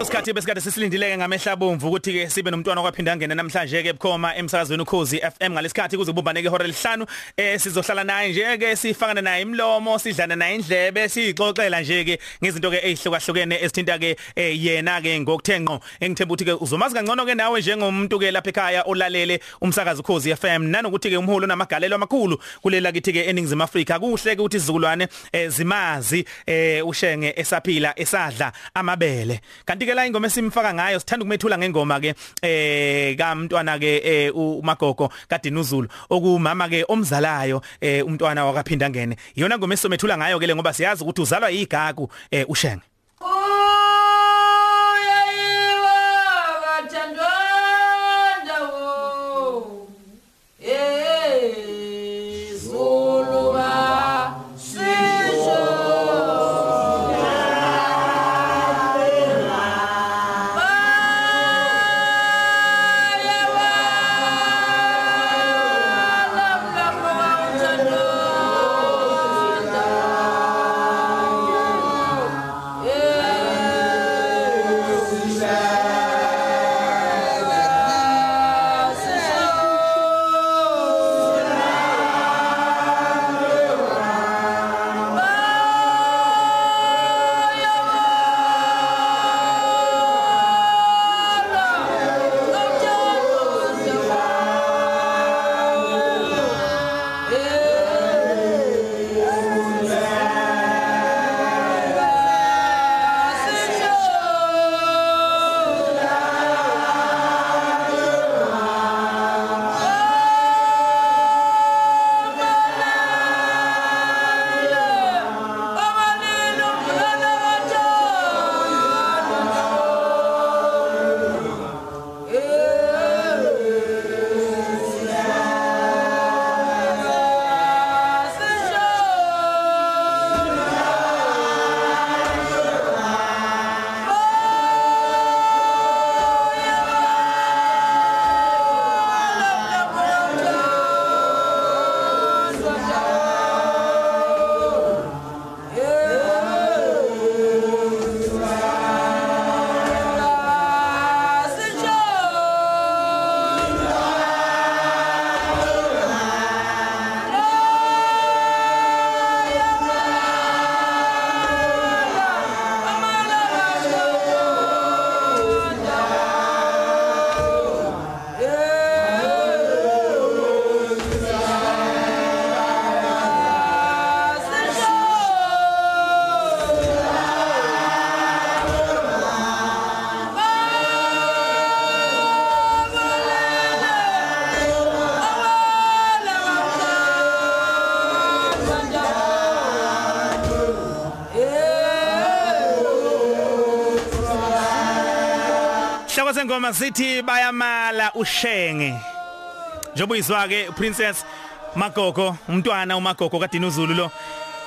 Isikhathi besikade sisilindileke ngamehla bomvu ukuthi ke sibe nomntwana okwaphinda ngena namhlanje ke bukhoma emsakazweni ukhozi FM ngalesikhathi kuze kubambane ke ihora lesihlanu eh sizohlala naye nje ke sifakane naye imlomo sidlana naye indlebe sixoxela nje ke ngezinto ke ezihlukahlukene ezithinta ke yena ke ngokuthenqo engithemba ukuthi ke uzomazi kangcono ke nawe njengomuntu ke lapha ekhaya olalele umsakazo ukhozi FM nanokuthi ke umholo namagalelo amakhulu kulela kithi ke eningizimu Afrika. Kuhle ke ukuthi izizukulwane zimazi eh ushenge esaphila esadla amabele. Kanti ke la ingoma esimfaka ngayo sithanda ukumethula ngengoma ke eh kamntwana ke uMagogo kaDinuzulu okumama ke omzalayo eh umntwana wakaphinda ngene iyona ngoma esomethula ngayo ke le ngoba siyazi ukuthi uzalwa yigagu eh ushenge. Hloko sengoma sithi bayamala ushenge. Njobo izwa ke Princess Magogo umntwana uMagogo kaDinuzulu lo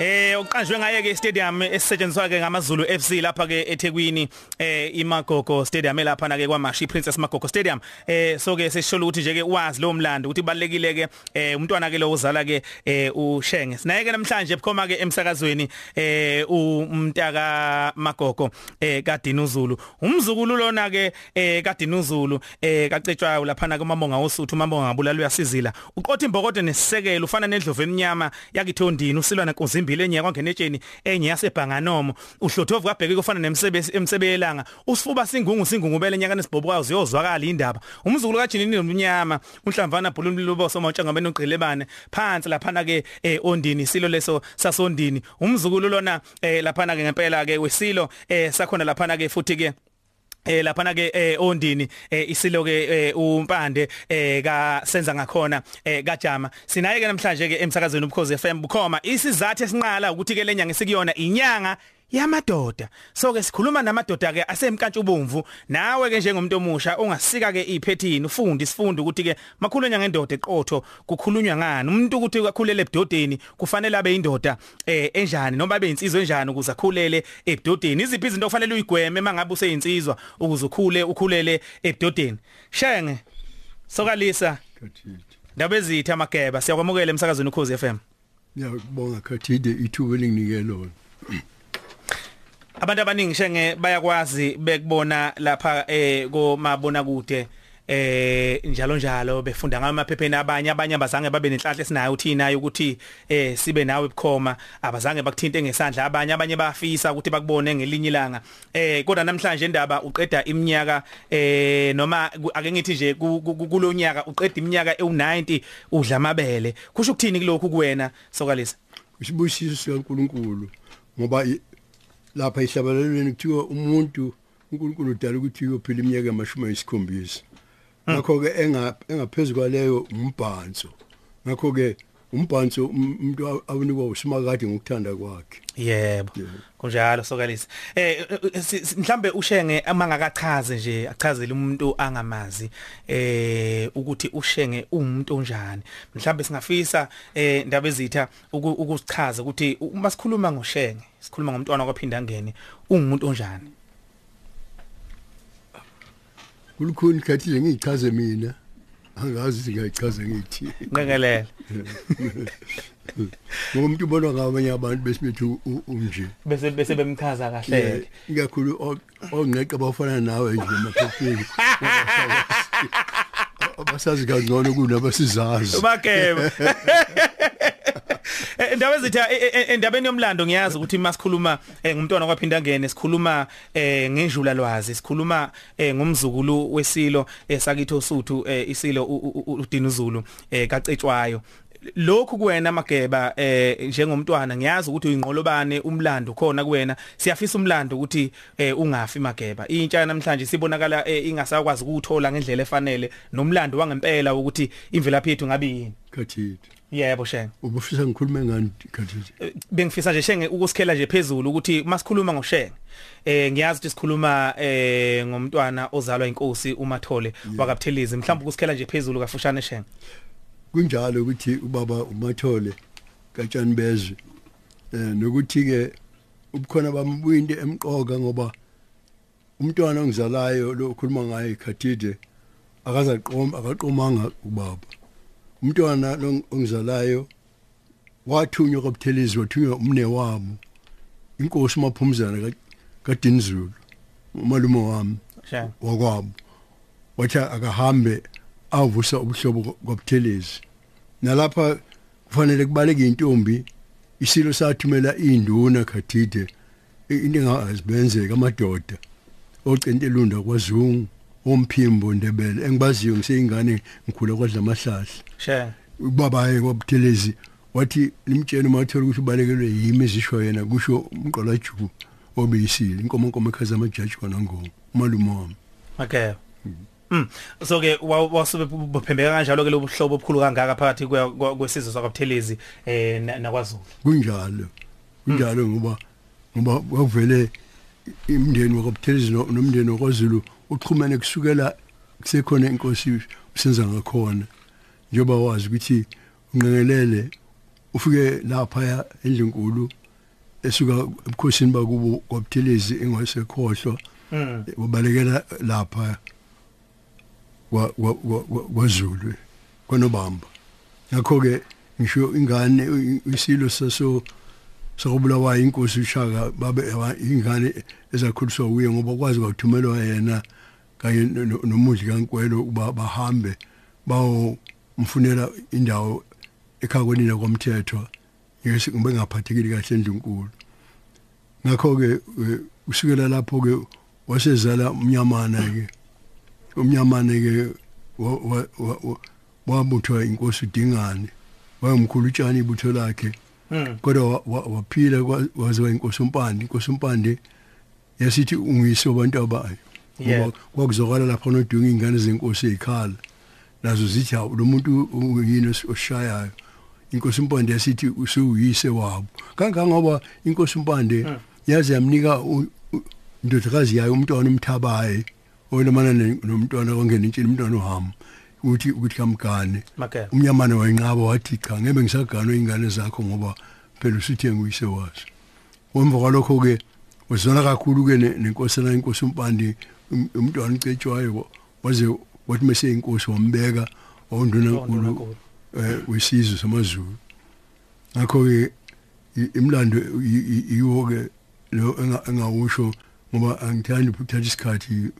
Eh uqanjwe ngaye ke stadium esisetshenziswa ke ngamaZulu FC lapha ke eThekwini eh iMagogo stadium elapha na ke kwaMashi Princess Magogo stadium. Eh so ke sesisholo ukuthi nje ke wazi lo mlando ukuthi balekile ke eh umntwana ke lo uzala ke eh uShenge. Sinaye ke namhlanje bukhoma ke emsakazweni eh umntaka Magogo eh kaDinuzulu. Umzukulu lona ke eh kaDinuzulu eh kacetshwayo lapha na kuMamonga osuthu uMamonga ngabulala uyasizila. Uqotha imbokodo nesisekelo ufana nendlovu eminyama yakithondini usilwana nkozimbi ezimbili enye kwangena etsheni enye yasebhanganomo uhlothovu kabheke kufana nemsebenzi emsebelanga usifuba singungu singungubele enyakani esibhobukwayo uyozwakala indaba. Umzukulu kaJinini nomnyama unhlamvana bhuluni lubo somawutshanga benogqilebane phansi lapha ke eh ondini silo leso sasondini umzukulu lona eh lapha ke ngempela ke wesilo eh sakhona lapha ke futhi ke eh lapha ke eh ondini eh isilo ke eh, umpande eh ka senza ngakhona eh kajama. Sinaye ke namhlanje ke emsakazweni ubukhozi FM bukhoma isizathu esinqala ukuthi ke lenyanga sikuyona inyanga yamadoda. So ke sikhuluma namadoda ke asemkantshubomvu. Nawe ke njengomuntu omusha ungasika ke iphethini ufunde isifundo ukuthi ke makhulunywa ngendoda eqotho kukhulunywa ngani? Umuntu ukuthi ukhulele ebudodeni kufanele abe indoda eh enjani? Noma abe insizwe enjani ukuze akhulele ebudodeni? Iziphi izinto kufanele uyigweme mangabe useyinsizwa ukuze ukhule ukhulele ebudodeni? Shenge. Sokalisa. Ndabezitha mageba. Siyakwamukela emsakazweni ukhozi FM ngiyabonga khathide ithuba elinginike lona. Abantu abaningi shenge bayakwazi bekubona lapha eh komabona kude eh njalo njalo befunda ngamaphepheni abanye abanye abazange babe nenhlanhla esinayo uthina ukuthi eh sibe nawe ebukhoma. Abazange bakuthinte ngesandla. Abanye abanye bafisa ukuthi bakubone ngelinye ilanga. Eh kodwa namhlanje indaba uqeda iminyaka eh noma ake ngithi nje kulonyaka uqeda iminyaka e90 udla amabele. Kusho ukuthini kulokhu kuwena sokalisa? Isibusiso sikaNkuluNkulu ngoba lapha ehlabalelweni kuthiwa umuntu uNkulunkulu udala ukuthi uyophila iminyaka emashumi ayisikhombisa. Ngakho ke engaphezulu kwaleyo umbhanso ngakho ke umbhanso umuntu awunikwa usimakade ngokuthanda kwakhe. Yebo. Kunjalo sokalisa. Eh mhlambe ushenge amangakachaze nje achazele umuntu angamazi eh ukuthi ushenge umuntu onjani. Mhlambe singafisa eh ndaba ezitha ukusichaza ukuthi uma sikhuluma ngoshenge sikhuluma ngomntwana kwaphinda ngene ungumuntu onjani? Kulukhuni khathi ngichaze mina. Angazi ngiyachaza ngithi. Ngekelela ngoba umuntu ubona ngabanye abantu besimethu unje bese bese bemchaza kahle ikakhulu ongeqa bafana nawe nje emaphepheni. Abasazi kangcono kunabasizazi ubakebe Indaba ezitha endabeni yomlando ngiyazi ukuthi masikhuluma ngumntwana kwaphinda ngene sikhuluma ngenjula lwazi sikhuluma ngomzukulu wesilo sakithi osuthu isilo udinuzulu kacetshwayo. Lokhu kuwena mageba eh njengomntwana ngiyazi ukuthi uyinqolobane umlando khona kuwena. Siyafisa umlando ukuthi eh ungafi mageba. Intsha namhlanje sibonakala ingasakwazi ukuthola ngendlela efanele nomlando wangempela ukuthi imvelaphi yethu ngabe yini. Khathide yebo shenge ubufisa ngikhulume ngani khathide bengifisa nje shenge ukusikhela nje phezulu ukuthi masikhuluma ngoshenge eh ngiyazi ukuthi sikhuluma eh ngomntwana ozalwa inkosi umathole wakabuthelizi mhlawumbe ukusikhela nje phezulu kafushane shenge kunjalo ukuthi ubaba umathole katshani bezwe. Eh nokuthi ke ubukhona bambuyinde emqoka ngoba umntwana ongizalayo lo ukhuluma ngaye khathide akazaqoma akaqomanga ubaba. Umntwana lo ongizalayo wathunywa kabuthelezi wathunywa umne wami. Inkosi maphumzana kaDinizulu umalume wami wakwabo. Wathi akahambe avusa ubuhlobo kwabuthelezi. Nalapha kufanele kubaleke intombi isilo sathumela induna khathide into engazibenzeka amadoda ocentelunda kwazungu. Omphimbo ndebele. Engibaziyo ngiseyingane ngikhula kwadla amahlahla. She ubaba hayi kwabuthelezi wathi limtshela umathola ukuthi ubalekelwe yimi ezisho yena kusho umqolaju obeyisile. Inkomo inkomo ekhaza amajaji kona ngo umalume wami. Okay. Mm so ke wasube bophembeka kanjalo ke lobuhlobo obukhulu kangaka phakathi kwesizwe sakwaButhelezi eh nakwaZulu? Kunjalo. Kunjalo ngoba ngoba kwavele imndeni wakwaButhelezi nomndeni wakwaZulu uxhumene kusukela kusekhona inkosi usenza ngakhona njoba wazi ukuthi unqengelele ufike lapha endlinkulu esuka ebukhosini bakubo kwaButhelezi engasekhohlwa ubalekela lapha kwaZulu konobamba ngakho ke ngisho ingane isilo saso sakubulawa inkosi ushaka babe ingane ezakhuliswa uye ngoba kwazi kwathumelwa yena kanye nomudli kankwelo uba bahambe bawo mfunela indawo ekhakwenina kwamthetho ngeke ngibe ngaphathekile kahle endlunkulu. Ngakho ke usukela lapho ke wasezala umnyamana ke umnyamane ke wabuthwa inkosi udingane wayemkhulu utshani ibutho lakhe kodwa waphila waziwa inkosi umpande. Inkosi umpande yasithi ungiyise abantu abayo. Ngoba kwakuzokala lapha nodunga ingane zenkosi ezikhala nazo zithi hawu lo muntu uyini oshayayo? Inkosi umpande yasithi usuyise wabo. Kangangoba inkosi umpande yazi yamnika indodakazi yayo umntwana umthabaye olemana nomntwana kwangena intshini umntwana uhamba ukuthi ukuthi kamgane. Umnyamana wayinqaba wathi cha ngebe ngisaganwe ingane zakho ngoba phela usithe nguyise wazo. Wemva kwalokho ke wazona kakhulu ke nenkosana inkosi umpandi umntwana ucetshwayo waze wathi mase inkosi wambeka owunduna nkulu eh wesizwe samazulu. Ngakho ke i- imlando i- i- iwo ke lo enga- engawusho ngoba angithandi ukuthatha isikhathi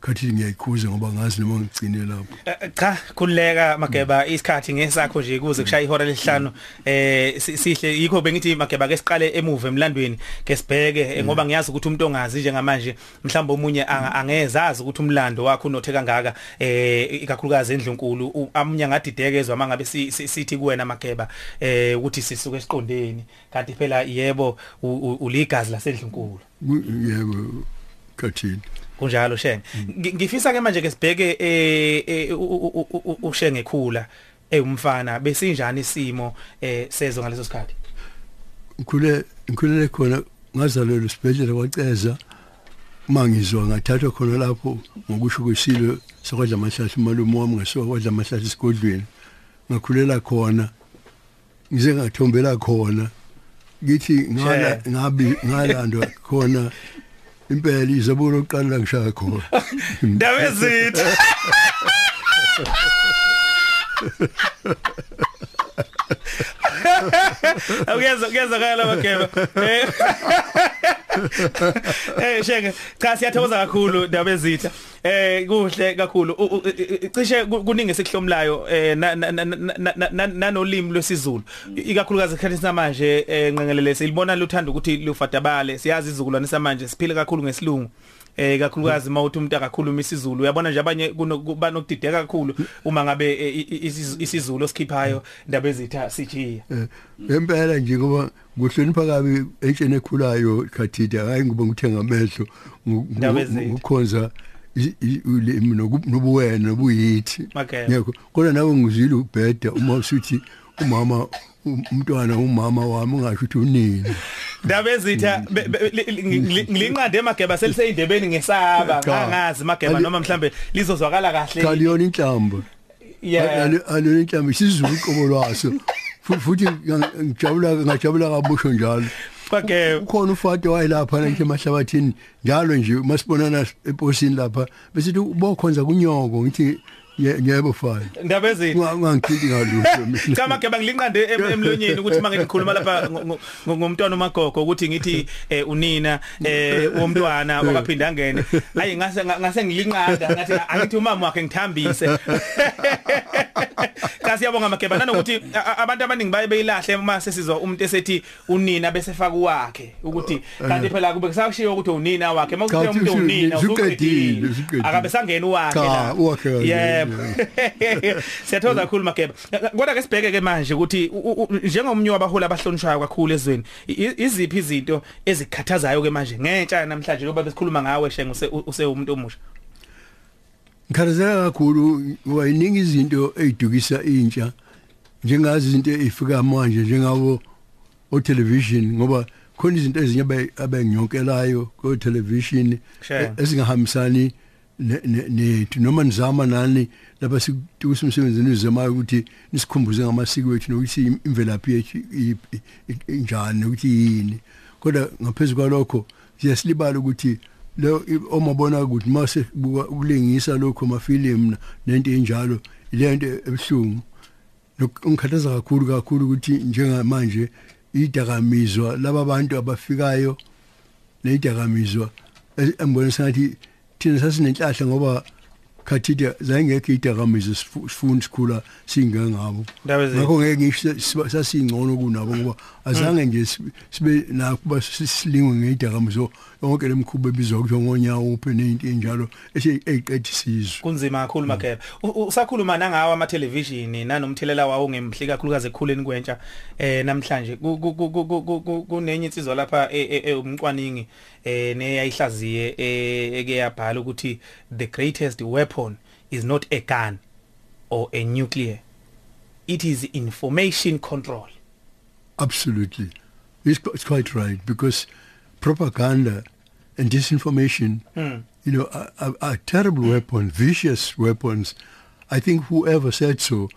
khathi ngiyayikhuza ngoba ngazi noma ngigcine lapho. Eh, cha khuleka mageba. Isikhathi ngesakho nje kuze kushaya ihora lesihlanu eh si- sihle. Yikho bengithi mageba ke siqale emuva emlandweni ke sibheke eh, ngoba ngiyazi ukuthi umuntu ongazi njengamanje mhlawumbe omunye angezazi ukuthi umlando wakhe unothe kangaka eh ikakhulukazi endlunkulu. Amunye ngadideke ezwa mangabe si- si- sithi kuwena mageba eh ukuthi sisuke esiqondeni. Kanti phela yebo uligazi lasendlunkulu. Ku- yebo kathini? Kunjalo shenge Ngi- ngifisa ke manje ke sibheke eh eh, ushenge khula eyumfana besinjani isimo eh sezo ngaleso sikhathi? Ngikhule ngikhulele khona ngazalelwa esibhedlela kwaceza mangizwa ngathathwa khona lapho ngokusho kwesilo sokwadla amahlathi umalume wami ngasoka kwadla amahlathi esigodlweni. Ngakhulela khona ngize ngathombela khona ngithi ngala ngabi ngalandwa khona impela izabulo lokuqala ngishaya khona. Ndaba ezithi Ukuyeza kuyeza kala mageba. Eh. Eh shenge cha siyathokoza kakhulu ndaba ezitha. Eh kuhle kakhulu U- u- i- i- cishe ku- kuningi sekuhlomlayo eh na- na- na- na- na- na- nanolimi lwesiZulu ikakhulukazi esikhathini samanje eh nqengelele silibona luthanda ukuthi lufadabale siyazi izukulwane samanje siphile kakhulu ngesilungu eh kakhulukazi mawuthi umuntu akakhuluma isiZulu uyabona nje abanye kuba nokudideka kakhulu uma ngabe eh, i- i- isiZu- isiZulu osikhiphayo ndaba ezitha sijiya Eh, impela nje ngoba ngohlonipha kabi entsheni ekhulayo khathida hayi ngoba ngithenga amehlo ngu- Ndaba ngu- ezitha. ngukhonza i- i- ulimi noku- nobuwena nobuyithi Okay. yekho kodwa nawe ngizwile ubheda uma usuthi umama um- umntwana umama wami ungasho ukuthi unini ndaba ezitha be- be- li- li- ngili- ngilinqande emageba seliseyindebeni ngesaba Cha. ngangazi mageba Ali- noma mhlambe lizozwakala kahle. kaliyona inhlamba. Yeah. Aliyona inhlamba isizulu iqobo lwaso. Fu- futhi nga- ngijabula ngajabula kabusho njalo. Kwake ukhona ufade wayelapha nje emahlabathini njalo nje masibonana eposini lapha. Besithi ubokhonza kunyoko ngithi "Ye- yebo fana ndaba ezitha ungangithinti ngalutho cha mageba ngilinqande em- emlonyeni ukuthi mangithi ngikhuluma lapha ngo- ngo- ngo- ngomntwana umagogo ukuthi ngithi eh, unina eh womntwana wakaphinda angene. Ayi ngase ngase ngilinqanda. Ngathi angithi umama wakhe ngithambise. Cha siyabonga mageba nanokuthi abantu abaningi baye beyilahle uma sesizwa umuntu esethi unina bese faka wakhe ukuthi kanti phela kube kusakushiyo ukuthi unina wakhe. Mawuthi umuntu unina usuqedile, akabe sangena wakhe la. kanje, yebo siyathola kakhulu mageba kodwa ke sibheke ke manje ukuthi njengomnyu wabaholi abahlonishwayo kakhulu ezweni iziphi izinto ezikhathazayo ke manje? Ngentsha namhlanje ngoba besikhuluma ngawe shenge use- umuntu omusha. Ngikhathazeka kakhulu ngoba iningi izinto ezidukisa intsha njengazi izinto ezifika manje njengabo o television ngoba khona izinto ezinye abe- abengiyonkelayo ko television ezingahambisani nethu noma nizama nani lapha sikutusa umsebenzini uzamayo ukuthi nisikhumbuze ngamasiko ethu nokuthi imvelaphi yethu i- i- i- injani ukuthi yini. Kodwa ngaphezulu kwalokho siyasilibala ukuthi lo omabona ukuthi mase ukulingisa lokho amafilimu nento enjalo ilento ebuhlungu. Ngikhathaza kakhulu kakhulu ukuthi njengamanje idakamizwa laba bantu abafikayo nedakamizwa embona sengathi thina sasinenhlahla ngoba khathide zayengekho idakamizwa sifuna sikhula singengabo. Ngakho ngeke ngisho sasingcono kunabo ngoba azange nje sibe- nakuba sisilingwe ngedakamizwa yonke lemkhubo ebizwa kuthiwa ngonyawo uphe nento enjalo eyiqeda isizwe. Kunzima kakhulu U- u- usakhuluma nangawo ama television nanomthelela wawo ngemhli kakhulukazi ekukhuleni kwentsha eh namhlanje. Ku- ku- ku- ku- ku- ku- ku- kunenye insizwa lapha e- e- e- umcwaningi eh neyayihlaziye eh, eke yabhala ukuthi the greatest weapon is not a gun or a nuclear it is information control Absolutely. It's, quite right because propaganda and disinformation, Mm. you know, are, are, are terrible weapons, vicious weapons. I think whoever said so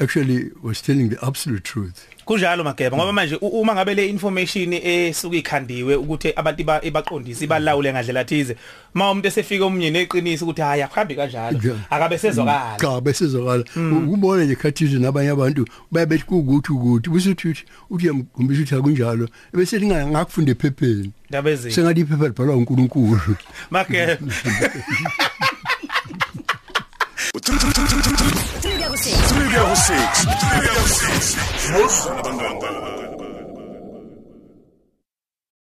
actually was telling the absolute truth. Kunjalo ngoba manje uma ngabe le information esuka ikhandiwe ukuthi abantu ngadlela thize uma umuntu esefika omnye neqiniso ukuthi hayi akuhambi kanjalo. Akabe sezwakala. Cha besezwakala mm. ubone nje nabanye abantu ukuthi busuthi uthi ukuthi akunjalo bese ephepheni. Sengathi iphepha libhalwa uNkulunkulu 306. 306. 306. 306. 306. 306. 306. 306.